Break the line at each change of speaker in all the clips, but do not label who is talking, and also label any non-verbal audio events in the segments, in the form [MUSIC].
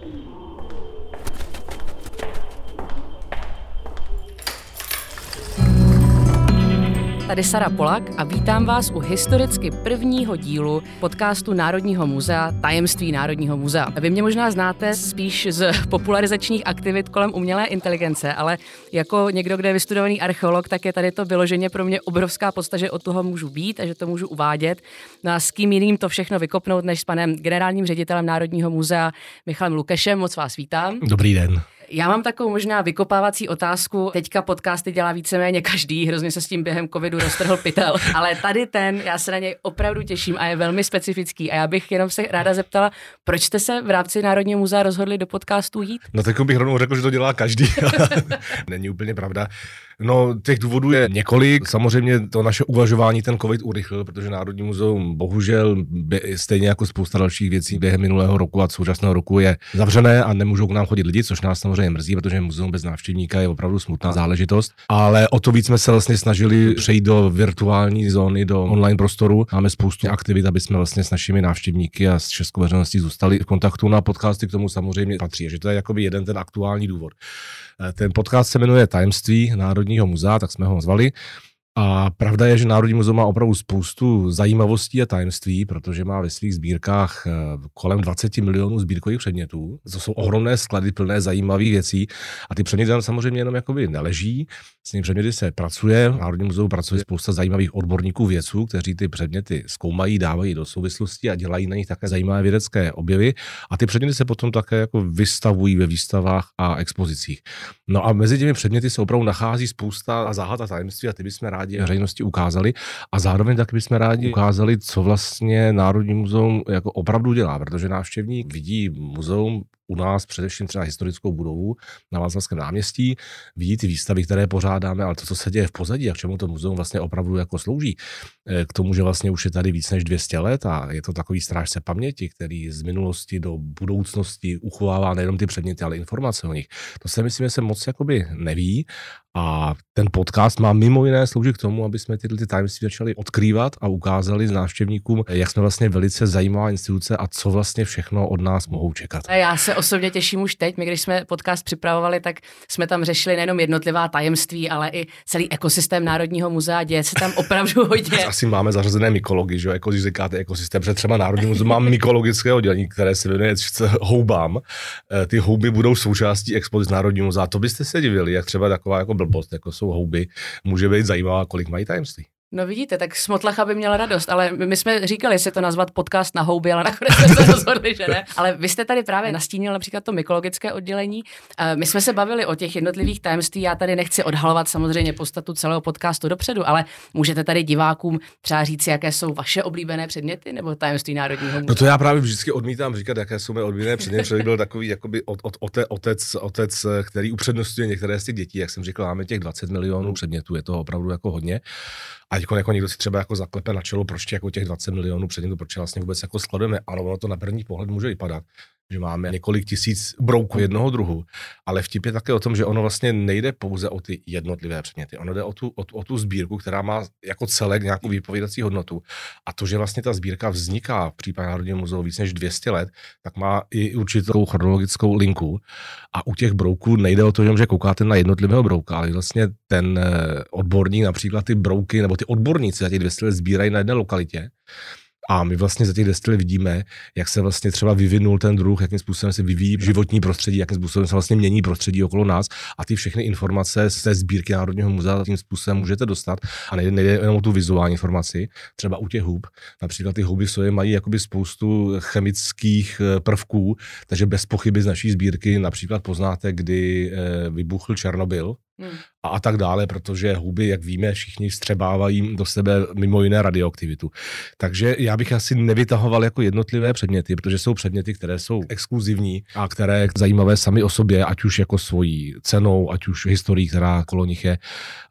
Thank you. Tady Sara Polak a vítám vás u historicky prvního dílu podcastu Národního muzea Tajemství Národního muzea. Vy mě možná znáte spíš z popularizačních aktivit kolem umělé inteligence, ale jako někdo, kde je vystudovaný archeolog, tak je tady to vyloženě pro mě obrovská podsta, že od toho můžu být a že to můžu uvádět. No a s kým jiným to všechno vykopnout, než s panem generálním ředitelem Národního muzea Michalem Lukešem. Moc vás vítám.
Dobrý den.
Já mám takovou možná vykopávací otázku. Teďka podcasty dělá víceméně každý, hrozně se s tím během covidu roztrhl pytel. [LAUGHS] Ale tady ten, já se na něj opravdu těším a je velmi specifický. A já bych jenom se ráda zeptala, proč jste se v rámci Národního muzea rozhodli do podcastu jít?
No tak bych rovnou řekl, že to dělá každý. [LAUGHS] Není úplně pravda. No, těch důvodů je několik. Samozřejmě to naše uvažování ten COVID urychlil, protože Národní muzeum bohužel stejně jako spousta dalších věcí během minulého roku a současného roku je zavřené a nemůžou k nám chodit lidi, což nás samozřejmě mrzí, protože muzeum bez návštěvníka je opravdu smutná záležitost. Ale o to víc jsme se vlastně snažili přejít do virtuální zóny, do online prostoru. Máme spoustu aktivit, aby jsme vlastně s našimi návštěvníky a s českou veřejností zůstali v kontaktu na podcasty k tomu samozřejmě patří. Že to je jakoby jeden ten aktuální důvod. Ten podcast se jmenuje Tajemství Národního muzea, tak jsme ho zvali. A pravda je, že Národní muzeum má opravdu spoustu zajímavostí a tajemství, protože má ve svých sbírkách eh, kolem 20 milionů sbírkových předmětů. To jsou ohromné sklady plné zajímavých věcí. A ty předměty tam samozřejmě jenom jakoby neleží. S těmi předměty se pracuje. Národní muzeum pracuje spousta zajímavých odborníků vědců, kteří ty předměty zkoumají, dávají do souvislosti a dělají na nich také zajímavé vědecké objevy. A ty předměty se potom také jako vystavují ve výstavách a expozicích. No a mezi těmi předměty se opravdu nachází spousta záhad a tajemství a ty bychom rádi rádi veřejnosti ukázali a zároveň taky bychom rádi ukázali, co vlastně Národní muzeum jako opravdu dělá, protože návštěvník vidí muzeum u nás především třeba historickou budovu na Václavském náměstí, vidí ty výstavy, které pořádáme, ale to, co se děje v pozadí a k čemu to muzeum vlastně opravdu jako slouží, eh, k tomu, že vlastně už je tady víc než 200 let a je to takový strážce paměti, který z minulosti do budoucnosti uchovává nejenom ty předměty, ale informace o nich. To se myslím, že se moc jakoby neví a ten podcast má mimo jiné sloužit k tomu, aby jsme tyhle ty tajemství začali odkrývat a ukázali s návštěvníkům, jak jsme vlastně velice zajímavá instituce a co vlastně všechno od nás mohou čekat.
A já se osobně těším už teď. My, když jsme podcast připravovali, tak jsme tam řešili nejenom jednotlivá tajemství, ale i celý ekosystém Národního muzea. Děje se tam opravdu [LAUGHS] hodně.
Asi máme zařazené mykology, že jo? Jako když říkáte ekosystém, protože třeba Národní muzeum má mykologické oddělení, které se věnuje houbám. Eh, ty houby budou součástí expozice Národního muzea. To byste se divili, jak třeba taková jako blbost, jako jsou houby, může být zajímavá, kolik mají tajemství.
No vidíte, tak Smotlacha by měla radost, ale my jsme říkali si to nazvat podcast na houby, ale nakonec jsme se rozhodli, že ne. Ale vy jste tady právě nastínil například to mykologické oddělení. My jsme se bavili o těch jednotlivých tajemství, já tady nechci odhalovat samozřejmě podstatu celého podcastu dopředu, ale můžete tady divákům třeba říct, jaké jsou vaše oblíbené předměty nebo tajemství Národního muzea?
No to já právě vždycky odmítám říkat, jaké jsou mé oblíbené předměty, protože byl takový jakoby od, od, od, otec, otec, který upřednostňuje některé z těch dětí, jak jsem říkal, máme těch 20 milionů předmětů, je to opravdu jako hodně. A jako, jako někdo si třeba jako zaklepe na čelo, proč jako těch 20 milionů předmětů, proč vlastně vůbec jako skladujeme. Ano, ono to na první pohled může vypadat, že máme několik tisíc brouků jednoho druhu, ale vtip je také o tom, že ono vlastně nejde pouze o ty jednotlivé předměty, ono jde o tu, o, o tu sbírku, která má jako celek nějakou výpovědací hodnotu. A to, že vlastně ta sbírka vzniká v případě Národního muzea víc než 200 let, tak má i určitou chronologickou linku. A u těch brouků nejde o to, že koukáte na jednotlivého brouka, ale vlastně ten eh, odborník, například ty brouky nebo ty odborníci za těch 200 let sbírají na jedné lokalitě a my vlastně za těch deset let vidíme, jak se vlastně třeba vyvinul ten druh, jakým způsobem se vyvíjí životní prostředí, jakým způsobem se vlastně mění prostředí okolo nás. A ty všechny informace z té sbírky Národního muzea tím způsobem můžete dostat. A nejde, nejde jenom o tu vizuální informaci, třeba u těch hub. Například ty huby soje mají jakoby spoustu chemických eh, prvků, takže bez pochyby z naší sbírky například poznáte, kdy eh, vybuchl Černobyl, hmm. a, a tak dále, protože huby, jak víme, všichni vstřebávají do sebe mimo jiné radioaktivitu. Takže já bych asi nevytahoval jako jednotlivé předměty, protože jsou předměty, které jsou exkluzivní a které zajímavé sami o sobě, ať už jako svojí cenou, ať už historií, která kolo nich je.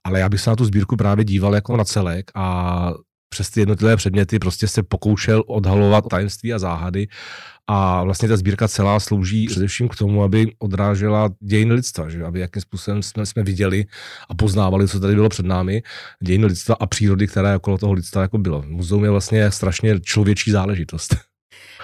Ale já bych se na tu sbírku právě díval jako na celek a přes ty jednotlivé předměty prostě se pokoušel odhalovat tajemství a záhady a vlastně ta sbírka celá slouží především k tomu, aby odrážela dějiny lidstva, že? aby jakým způsobem jsme, jsme viděli a poznávali, co tady bylo před námi, dějiny lidstva a přírody, která okolo toho lidstva jako bylo. Muzeum je vlastně strašně člověčí záležitost. [LAUGHS]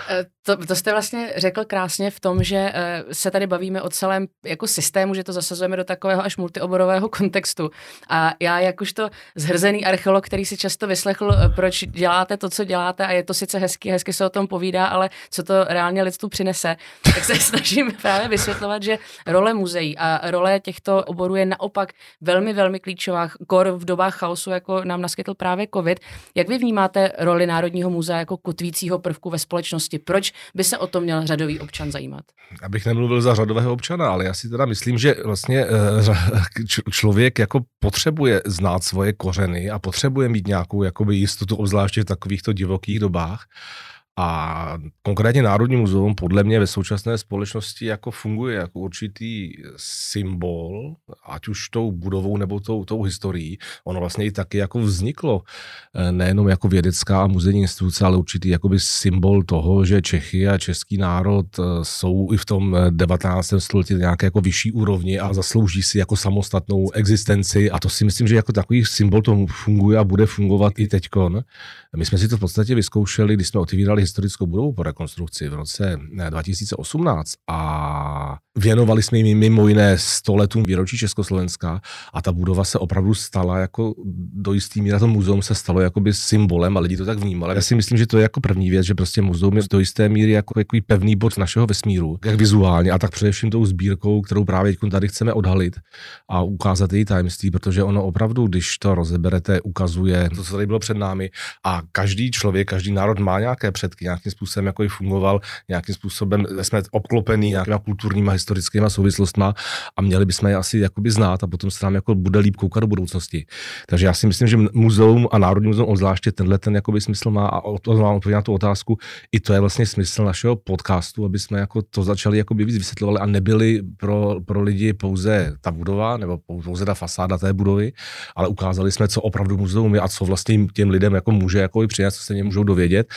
Eh, To, to jste vlastně řekl krásně v tom, že uh, se tady bavíme o celém jako systému, že to zasazujeme do takového až multioborového kontextu. A já jakožto zhrzený archeolog, který si často vyslechl, uh, proč děláte to, co děláte a je to sice hezky, hezky se o tom povídá, ale co to reálně lidstvu přinese, [LAUGHS] tak se snažím právě vysvětlovat, že role muzeí a role těchto oborů je naopak velmi, velmi klíčová. Kor v dobách chaosu, jako nám naskytl právě COVID. Jak vy vnímáte roli Národního muzea jako kotvícího prvku ve společnosti? Proč by se o to měl řadový občan zajímat?
Abych nemluvil za řadového občana, ale já si teda myslím, že vlastně eh, člověk jako potřebuje znát svoje kořeny a potřebuje mít nějakou jakoby jistotu, obzvláště v takovýchto divokých dobách. A konkrétně Národní muzeum podle mě ve současné společnosti jako funguje jako určitý symbol, ať už tou budovou nebo tou, tou historií. Ono vlastně i taky jako vzniklo eh, nejenom jako vědecká a muzejní instituce, ale určitý jakoby symbol toho, že Čechy a český národ eh, jsou i v tom 19. století nějaké jako vyšší úrovni a zaslouží si jako samostatnou existenci. A to si myslím, že jako takový symbol to funguje a bude fungovat i teďkon. My jsme si to v podstatě vyzkoušeli, když jsme otvírali historickou budovu po rekonstrukci v roce 2018 eh, a věnovali jsme jim mimo jiné 100 letům výročí Československa a ta budova se opravdu stala jako do jistý míry, to muzeum se stalo jakoby symbolem a lidi to tak vnímali. Já si myslím, že to je jako první věc, že prostě muzeum je do jisté míry jako jako pevný bod našeho vesmíru, jak vizuálně a tak především tou sbírkou, kterou právě tady chceme odhalit a ukázat její tajemství, protože ono opravdu, když to rozeberete, ukazuje to, co tady bylo před námi a každý člověk, každý národ má nějaké předky, nějakým způsobem jako i fungoval, nějakým způsobem jsme obklopení nějakýma kulturníma, historickými souvislostmi a měli bychom je asi jakoby znát a potom se nám jako bude líp koukat do budoucnosti. Takže já si myslím, že muzeum a Národní muzeum obzvláště tenhle ten jakoby smysl má a mám odpověď na tu otázku. I to je vlastně smysl našeho podcastu, aby jsme jako to začali jakoby víc vysvětlovali a nebyli pro, pro lidi pouze ta budova nebo pouze ta fasáda té budovy, ale ukázali jsme, co opravdu muzeum je a co vlastně těm lidem jako může jako i přinést, co se můžou dovědět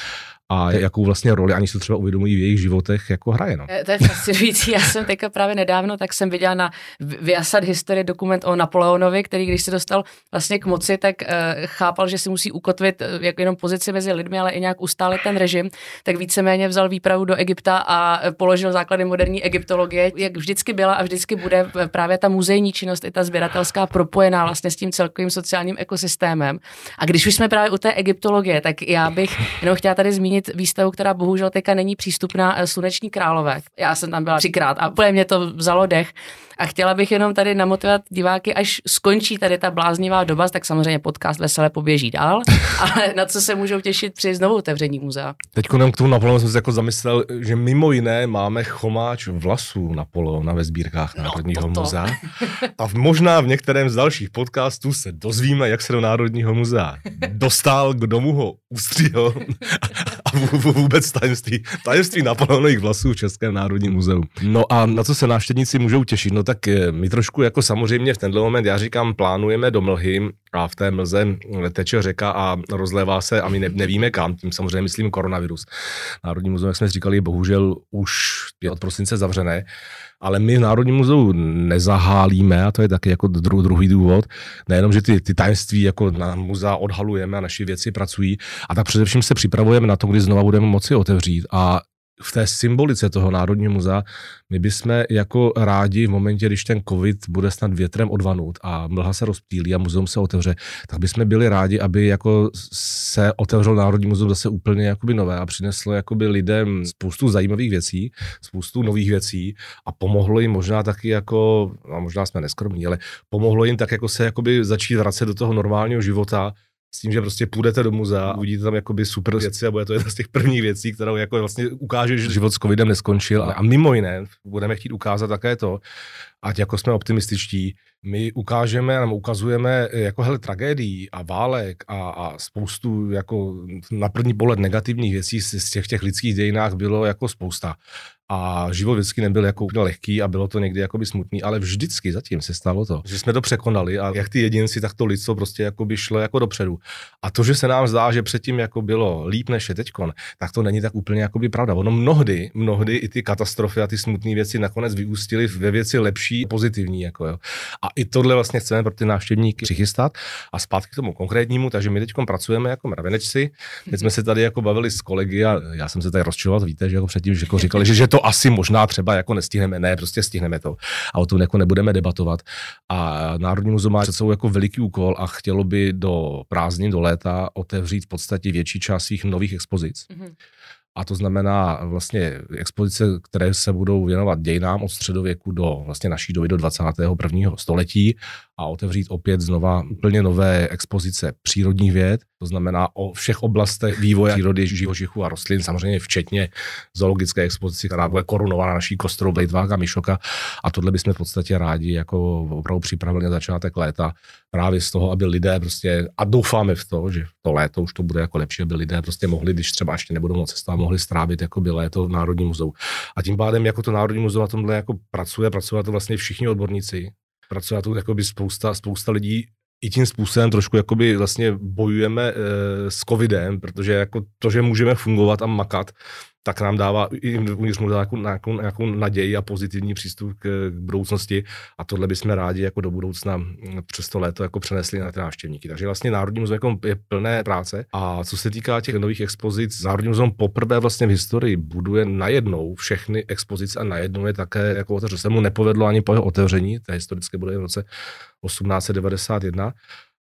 a jakou vlastně roli ani se třeba uvědomují v jejich životech, jako hraje. No.
To je fascinující. Já jsem teďka právě nedávno, tak jsem viděla na Vyasad historie dokument o Napoleonovi, který když se dostal vlastně k moci, tak uh, chápal, že si musí ukotvit uh, jak jenom pozici mezi lidmi, ale i nějak ustálit ten režim, tak víceméně vzal výpravu do Egypta a eh, položil základy moderní egyptologie, jak vždycky byla a vždycky bude právě ta muzejní činnost i ta sběratelská propojená vlastně s tím celkovým sociálním ekosystémem. A když už jsme právě u té egyptologie, tak já bych jenom chtěla tady zmínit zmínit výstavu, která bohužel teďka není přístupná, eh, Sluneční králové. Já jsem tam byla třikrát a úplně mě to vzalo dech. A chtěla bych jenom tady namotivovat diváky, až skončí tady ta bláznivá doba, tak samozřejmě podcast veselé poběží dál, [LAUGHS] ale na co se můžou těšit při znovu otevření muzea.
Teď k tomu Napoleonu jsem se jako zamyslel, že mimo jiné máme chomáč vlasů Napoleona ve sbírkách no, Národního toto. muzea. [LAUGHS] A možná v některém z dalších podcastů se dozvíme, jak se do Národního muzea dostal, kdo mu ho ustříhl [LAUGHS] a vůbec tajemství, tajemství Napoleonových vlasů v Českém národním muzeu. No a na co se návštěvníci můžou těšit? No tak eh, my trošku jako samozřejmě v tenhle moment, já říkám, plánujeme do mlhy a v té mlze teče řeka a rozlévá se a my nevíme kam, tím samozřejmě myslím koronavirus. Národní muzeum, jak jsme říkali, bohužel už je od prosince zavřené, ale my v Národním muzeu nezahálíme a to je taky jako dru, druhý důvod. Nejenom, že ty, ty tajemství jako na muzea odhalujeme a naše věci pracují, a tak především se připravujeme na to, kdy znova budeme moci otevřít. A v té symbolice toho Národního muzea, my bychom jako rádi v momentě, když ten covid bude snad větrem odvanut a mlha se rozptýlí a muzeum se otevře, tak bychom byli rádi, aby jako se otevřel Národní muzeum zase úplně jakoby nové a přineslo jakoby lidem spoustu zajímavých věcí, spoustu nových věcí a pomohlo jim možná taky jako, a možná jsme neskromní, ale pomohlo jim tak jako se jakoby začít vracet do toho normálního života, s tím, že prostě půjdete do muzea, uvidíte tam jakoby super věci a bude to jedna z těch prvních věcí, kterou jako vlastně ukáže, že život s covidem neskončil. A mimo jiné budeme chtít ukázat také to, ať jako jsme optimističtí, my ukážeme, nebo ukazujeme jako hele tragédií a válek a, a spoustu jako na první pohled negativních věcí z těch, těch lidských dějinách bylo jako spousta a život vždycky nebyl jako úplně lehký a bylo to někdy jakoby smutný, ale vždycky zatím se stalo to, že jsme to překonali a jak ty jedinci, tak to lidstvo prostě jako by šlo jako dopředu. A to, že se nám zdá, že předtím jako bylo líp než je teďkon, tak to není tak úplně jako by pravda. Ono mnohdy, mnohdy i ty katastrofy a ty smutné věci nakonec vyústily ve věci lepší, pozitivní. Jako jo. A i tohle vlastně chceme pro ty návštěvníky přichystat. A zpátky k tomu konkrétnímu, takže my teď pracujeme jako mravenečci. Teď jsme se tady jako bavili s kolegy a já jsem se tady rozčiloval, víte, že jako předtím, že jako říkali, že, že to asi možná třeba jako nestihneme, ne, prostě stihneme to. A o tom jako nebudeme debatovat. A Národní muzeum má před jako veliký úkol a chtělo by do prázdnin, do léta otevřít v podstatě větší část svých nových expozic. Mm-hmm. A to znamená vlastně expozice, které se budou věnovat dějinám od středověku do vlastně naší doby do 21. století a otevřít opět znova úplně nové expozice přírodních věd, to znamená o všech oblastech vývoje přírody, živočichů a rostlin, samozřejmě včetně zoologické expozice, která bude korunovaná naší kostrou Blejtváka Mišoka. A tohle bychom v podstatě rádi jako opravdu připravili na začátek léta právě z toho, aby lidé prostě, a doufáme v to, že to léto už to bude jako lepší, aby lidé prostě mohli, když třeba ještě nebudou moc cestovat, mohli strávit jako by léto v Národní muzeu. A tím pádem jako to Národní muzeum na tomhle jako pracuje, pracuje to vlastně všichni odborníci, pracuje to jakoby spousta, spousta lidí i tím způsobem trošku jakoby vlastně bojujeme e, s covidem, protože jako to, že můžeme fungovat a makat, tak nám dává i uvnitř mu nějakou, nějakou, naději a pozitivní přístup k, k budoucnosti a tohle bychom rádi jako do budoucna přes to léto jako přenesli na ty návštěvníky. Takže vlastně Národní muzeum jako je plné práce a co se týká těch nových expozic, Národní muzeum poprvé vlastně v historii buduje najednou všechny expozice a najednou je také jako otevřeno. Se mu nepovedlo ani po jeho otevření, té historické bude v roce 1891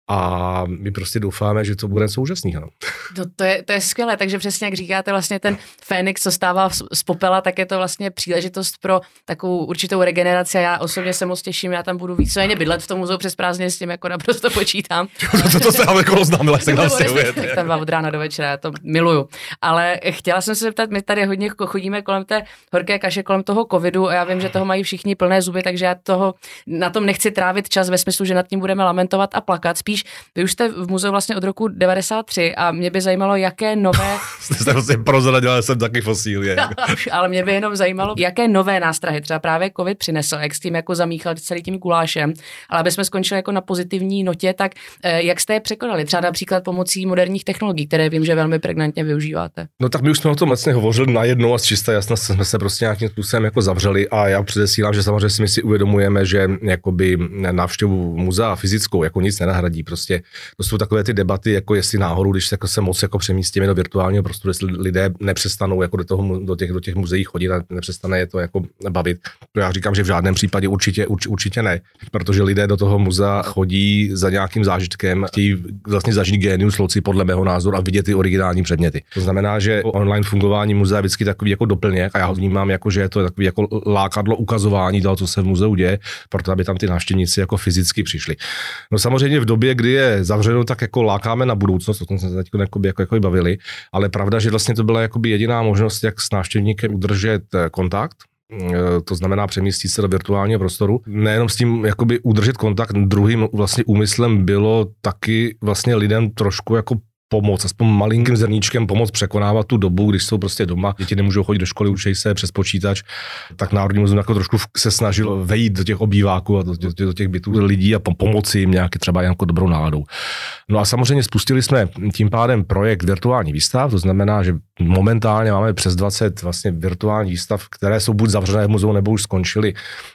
a my prostě doufáme, že to bude současný. No.
To, to, je, to je skvělé, takže přesně jak říkáte, vlastně ten Fénix, co stává z popela, tak je to vlastně příležitost pro takovou určitou regeneraci a já osobně se moc těším, já tam budu víceméně bydlet v tom muzeu přes prázdniny, s tím jako naprosto počítám. [LAUGHS]
to, to se ale jako oznámila, se nám
Tam od rána do večera, já to miluju. Ale chtěla jsem se zeptat, my tady hodně chodíme kolem té horké kaše, kolem toho covidu a já vím, že toho mají všichni plné zuby, takže já toho na tom nechci trávit čas ve smyslu, že nad tím budeme lamentovat a plakat. Spíš spíš, vy už jste v muzeu vlastně od roku 93 a mě by zajímalo, jaké nové... [LAUGHS]
jste se prozradila, jsem taky fosílie. [LAUGHS]
ale mě by jenom zajímalo, jaké nové nástrahy třeba právě covid přinesl, jak s tím jako zamíchal celý tím gulášem, ale aby jsme skončili jako na pozitivní notě, tak eh, jak jste je překonali? Třeba například pomocí moderních technologií, které vím, že velmi pregnantně využíváte.
No tak my už jsme o tom vlastně hovořili najednou a z jasna jsme se prostě nějakým způsobem jako zavřeli a já předesílám, že samozřejmě si my si uvědomujeme, že jakoby návštěvu muzea fyzickou jako nic nenahradí, Prostě to jsou takové ty debaty, jako jestli náhodou, když se, jako se moc jako přemístíme do virtuálního prostoru, jestli lidé nepřestanou jako do, toho, do, těch, do těch muzeí chodit a nepřestane je to jako bavit. To já říkám, že v žádném případě určitě, urč, určitě ne, protože lidé do toho muzea chodí za nějakým zážitkem, chtějí vlastně zažít genius loci podle mého názoru a vidět ty originální předměty. To znamená, že online fungování muzea je vždycky takový jako doplněk a já ho vnímám jako, že je to takový jako lákadlo ukazování toho, co se v muzeu děje, proto aby tam ty návštěvníci jako fyzicky přišli. No samozřejmě v době, kdy je zavřeno, tak jako lákáme na budoucnost, o tom jsme se teď jako, jako, jako bavili, ale pravda, že vlastně to byla jakoby jediná možnost, jak s návštěvníkem udržet eh, kontakt, eh, to znamená přemístit se do virtuálního prostoru. Nejenom s tím jakoby udržet kontakt, druhým vlastně úmyslem bylo taky vlastně lidem trošku jako pomoct, aspoň malinkým zrníčkem pomoct překonávat tu dobu, když jsou prostě doma, děti nemůžou chodit do školy, učí se přes počítač, tak Národní muzeum jako trošku se snažil vejít do těch obýváků a do, do, do těch bytů lidí a pomoci jim nějaký třeba jako dobrou náladou. No a samozřejmě spustili jsme tím pádem projekt virtuální výstav, to znamená, že momentálně máme přes 20 vlastně virtuální výstav, které jsou buď zavřené v muzeu, nebo už skončily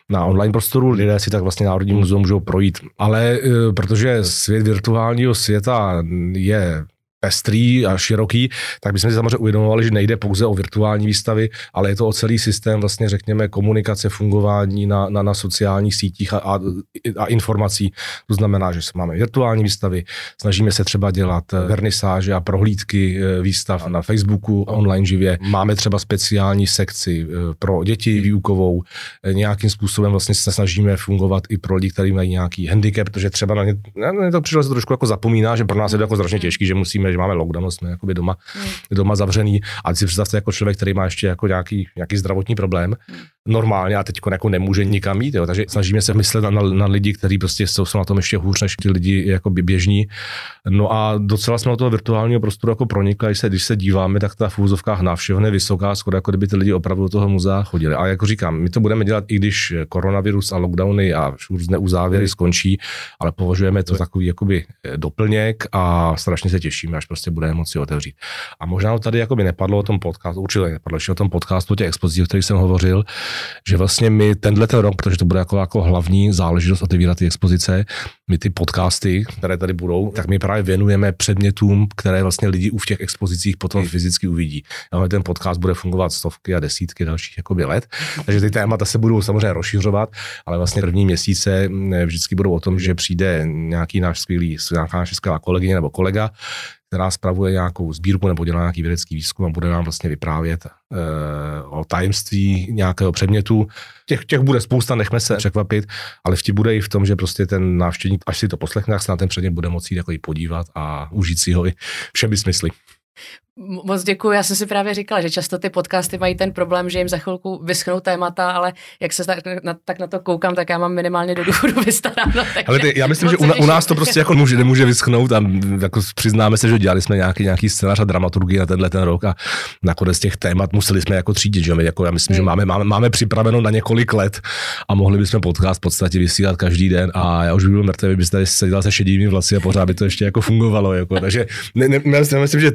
na online prostoru. Lidé si tak vlastně Národní muzeum můžou projít. Ale e, protože svět virtuálního světa je pestrý a široký, tak bychom si samozřejmě uvědomovali, že nejde pouze o virtuální výstavy, ale je to o celý systém vlastně řekněme komunikace, fungování na, na, na sociálních sítích a, a, a informací. To znamená, že máme virtuální výstavy, snažíme se třeba dělat eh, vernisáže a prohlídky eh, výstav na Facebooku online živě. Máme třeba speciální sekci eh, pro děti výukovou. Nějakým způsobem vlastně se snažíme fungovat i pro lidi, kteří mají nějaký handicap, protože třeba na ně, na ně to přišlo se trošku jako zapomíná, že pro nás je to jako strašně těžký, že musíme že máme lockdown, jsme jakoby doma, hmm. doma zavřený. A si představte jako člověk, který má ještě jako nějaký, nějaký zdravotní problém, hmm. Normálně a teď jako nemůže nikam jít. Jo. Takže snažíme se myslet na, na, na lidi, kteří prostě jsou, jsou, na tom ještě hůř než ty lidi jako běžní. No a docela jsme do toho virtuálního prostoru jako pronikli, když se, když se díváme, tak ta v úzovkách návštěvně vysoká, skoro jako kdyby ty lidi opravdu do toho muzea chodili. A jako říkám, my to budeme dělat i když koronavirus a lockdowny a různé uzávěry skončí, ale považujeme to takový jakoby doplněk a strašně se těšíme, až prostě bude moci otevřít. A možná tady jako by nepadlo o tom podcastu, určitě nepadlo ještě o tom podcastu těch expozicí, o kterých jsem hovořil, že vlastně my tenhle ten rok, protože to bude jako, jako hlavní záležitost otevírat ty expozice, my ty podcasty, které tady budou, tak my právě věnujeme předmětům, které vlastně lidi u v těch expozicích potom fyzicky uvidí. Ale ten podcast bude fungovat stovky a desítky dalších jakoby let, takže ty témata se budou samozřejmě rozšiřovat, ale vlastně první měsíce mm, vždycky budou o tom, že přijde nějaký náš skvělý, nějaká naše skvělá kolegyně nebo kolega, která spravuje nějakou sbírku nebo dělá nějaký vědecký výzkum a bude nám vlastně vyprávět e, o tajemství nějakého předmětu. Těch, těch bude spousta, nechme se překvapit, ale vtip bude i v tom, že prostě ten návštěvník, až si to poslechne, tak se na ten předmět bude moci jako podívat a užít si ho i všemi smysly.
Moc děkuji. Já jsem si právě říkala, že často ty podcasty mají ten problém, že jim za chvilku vyschnou témata, ale jak se tak na, tak na to koukám, tak já mám minimálně do důchodu [LAUGHS] vystaráno.
Ale ty, já myslím, že u, u, nás to prostě jako může, nemůže vyschnout a jako přiznáme se, že dělali jsme nějaký, nějaký scénář a dramaturgii na tenhle ten rok a nakonec těch témat museli jsme jako třídit. Že? My jako, já myslím, hmm. že máme, máme, máme, připraveno na několik let a mohli bychom podcast v podstatě vysílat každý den a já už bych byl mrtvý, kdybyste seděl se šedivými vlasy a pořád by to ještě jako fungovalo. Jako. Takže ne, ne, já myslím, že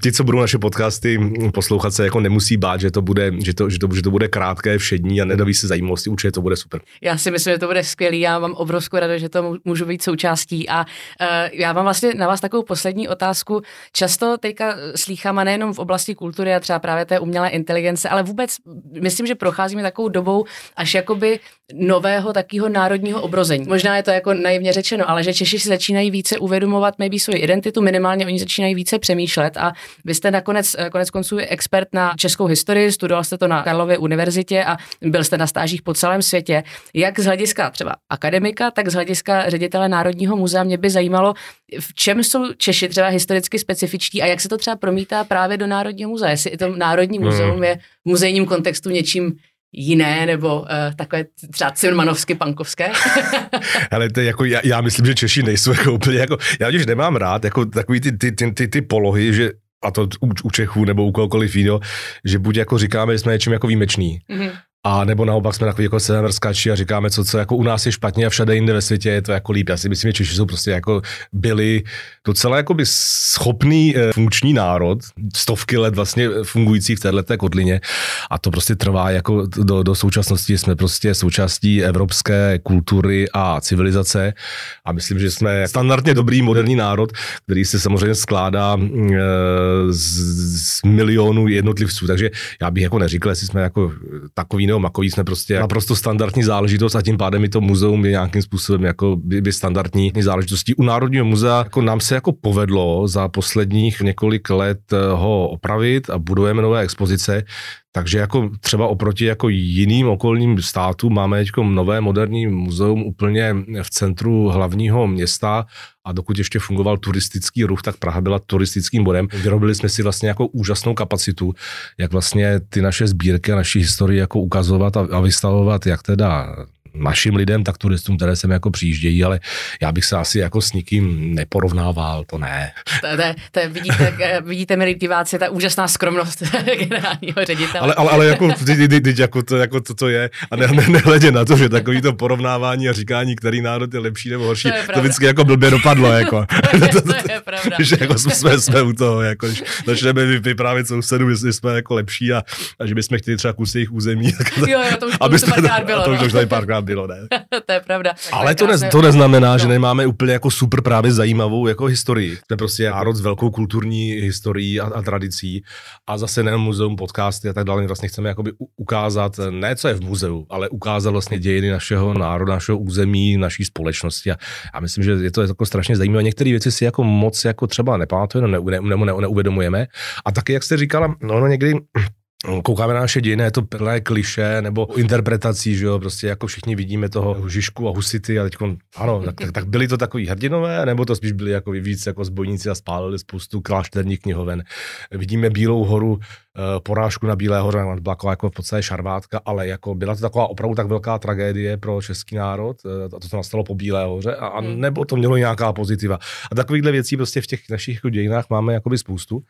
ti, co budou naše podcasty poslouchat se jako nemusí bát, že to bude, že to, že to, že to bude krátké, všední a nedoví se zajímavosti, určitě to bude super.
Já si myslím, že to bude skvělý, já mám obrovskou radost, že to můžu být součástí a uh, já mám vlastně na vás takovou poslední otázku. Často teďka slýchám a nejenom v oblasti kultury a třeba právě té umělé inteligence, ale vůbec myslím, že procházíme takovou dobou až jakoby nového takého národního obrození. Možná je to jako naivně řečeno, ale že Češi si začínají více uvědomovat maybe svoji identitu, minimálně oni začínají více přemýšlet a vy jste nakonec konec konců expert na českou historii, studoval jste to na Karlově univerzitě a byl jste na stážích po celém světě. Jak z hlediska třeba akademika, tak z hlediska ředitele Národního muzea mě by zajímalo, v čem jsou Češi třeba historicky specifičtí a jak se to třeba promítá právě do Národního muzea. Jestli i to Národní muzeum hmm. je v muzejním kontextu něčím jiné, nebo uh, takové třeba cimrmanovsky pankovské? [LAUGHS]
Ale to jako, já, já, myslím, že Češi nejsou jako úplně jako, já už nemám rád jako takový ty, ty, ty, ty, ty polohy, že a to u, u Čechů nebo u kohokoliv jiného, že buď jako říkáme, že jsme něčím jako výjimeční, mm-hmm. A nebo naopak jsme takový jako severskači a říkáme, co, co jako u nás je špatně a všade jinde ve světě je to jako líp. Já si myslím, že Češi jsou prostě jako byli docela jako by schopný eh, funkční národ, stovky let vlastně fungující v této kotlině a to prostě trvá jako do, do současnosti. Jsme prostě součástí evropské kultury a civilizace a myslím, že jsme standardně dobrý moderní národ, který se samozřejmě skládá eh, z, z milionů jednotlivců. Takže já bych jako neříkal, jestli jsme jako takový nebo makový jsme prostě naprosto standardní záležitost a tím pádem i to muzeum je nějakým způsobem jako by, by standardní záležitostí. U Národního muzea jako nám se jako povedlo za posledních několik let eh, ho opravit a budujeme nové expozice, takže jako třeba oproti jako jiným okolním státům máme teď nové moderní muzeum úplně v centru hlavního města a dokud ještě fungoval turistický ruch, tak Praha byla turistickým bodem. Vyrobili jsme si vlastně jako úžasnou kapacitu, jak vlastně ty naše sbírky a naši historii jako ukazovat a, a vystavovat, jak teda našim lidem, tak turistům, které sem jako přijíždějí, ale já bych se asi jako s nikým neporovnával, to ne.
To, to, to vidíte, vidíte, milí diváci, ta úžasná skromnost [LAUGHS] generálního ředitele.
Ale, ale, ale jako, teď, teď, jako, to, jako to, to je, a ne, ne, nehledě na to, že takový to porovnávání a říkání, který národ je lepší nebo horší, to, to vždycky jako blbě dopadlo. Jako. [LAUGHS]
to, to, je pravda.
že jako jsme, jsme u toho, jako, že začneme vyprávět sousedům, jestli jsme jako lepší a, a že bychom chtěli třeba kus jejich území. Tak,
jo, jo, to už, [LAUGHS] to, to, bylo.
To už, no. už tady párkrát bylo, ne? [LAUGHS]
to je pravda.
Ale to, ne, to neznamená, že nemáme úplně jako super právě zajímavou jako historii. Jsme prostě národ s velkou kulturní historií a, a tradicí a zase nejen muzeum, podcasty a tak dále. My vlastně chceme jakoby ukázat, ne co je v muzeu, ale ukázat vlastně dějiny našeho národa, našeho území, naší společnosti. A, a myslím, že je to jako strašně zajímavé. Některé věci si jako moc jako třeba nepamatujeme, ne, ne, ne, ne, neuvědomujeme. A taky, jak jste říkala, no, no někdy koukáme na naše dějiny, je to plné kliše nebo interpretací, že jo, prostě jako všichni vidíme toho Žižku a Husity a teď, ano, tak, tak, [LAUGHS] tak, byli to takový hrdinové, nebo to spíš byli jako víc jako zbojníci a spálili spoustu klášterních knihoven. Vidíme Bílou horu, eh, porážku na Bílé hoře, byla jako v podstatě šarvátka, ale jako byla to taková opravdu tak velká tragédie pro český národ, eh, a to, co nastalo po Bílé hoře, a, a hmm. nebo to mělo nějaká pozitiva. A takovýchhle věcí prostě v těch našich jako dějinách máme jakoby spoustu.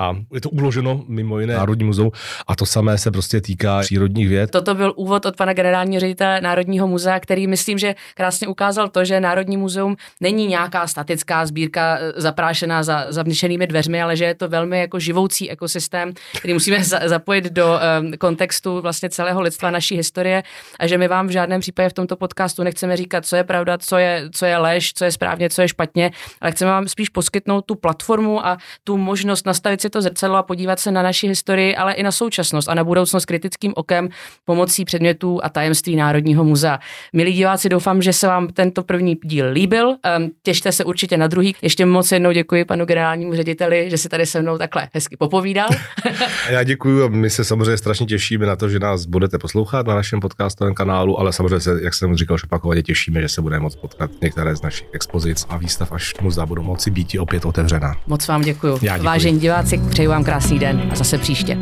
A je to uloženo mimo jiné Národní muzeum a to samé se prostě týká přírodních věd.
Toto byl úvod od pana generálního ředitele Národního muzea, který myslím, že krásně ukázal to, že Národní muzeum není nějaká statická sbírka eh, zaprášená za zavničenými dveřmi, ale že je to velmi jako živoucí ekosystém, který musíme [LAUGHS] za, zapojit do um, kontextu vlastně celého lidstva naší historie a že my vám v žádném případě v tomto podcastu nechceme říkat, co je pravda, co je, co je lež, co je správně, co je špatně, ale chceme vám spíš poskytnout tu platformu a tu možnost nastavit si to zrcadlo a podívat se na naši historii, ale i na současnost a na budoucnost kritickým okem pomocí předmětů a tajemství Národního muzea. Milí diváci, doufám, že se vám tento první díl líbil. Těšte se určitě na druhý. Ještě moc jednou děkuji panu generálnímu řediteli, že si tady se mnou takhle hezky popovídal. [LAUGHS]
A já děkuji a my se samozřejmě strašně těšíme na to, že nás budete poslouchat na našem podcastovém kanálu, ale samozřejmě se, jak jsem říkal, že opakovaně těšíme, že se budeme moc potkat některé z našich expozic a výstav, až muzea budou moci být opět otevřená.
Moc vám děkuji. Vážení diváci, přeju vám krásný den a zase příště.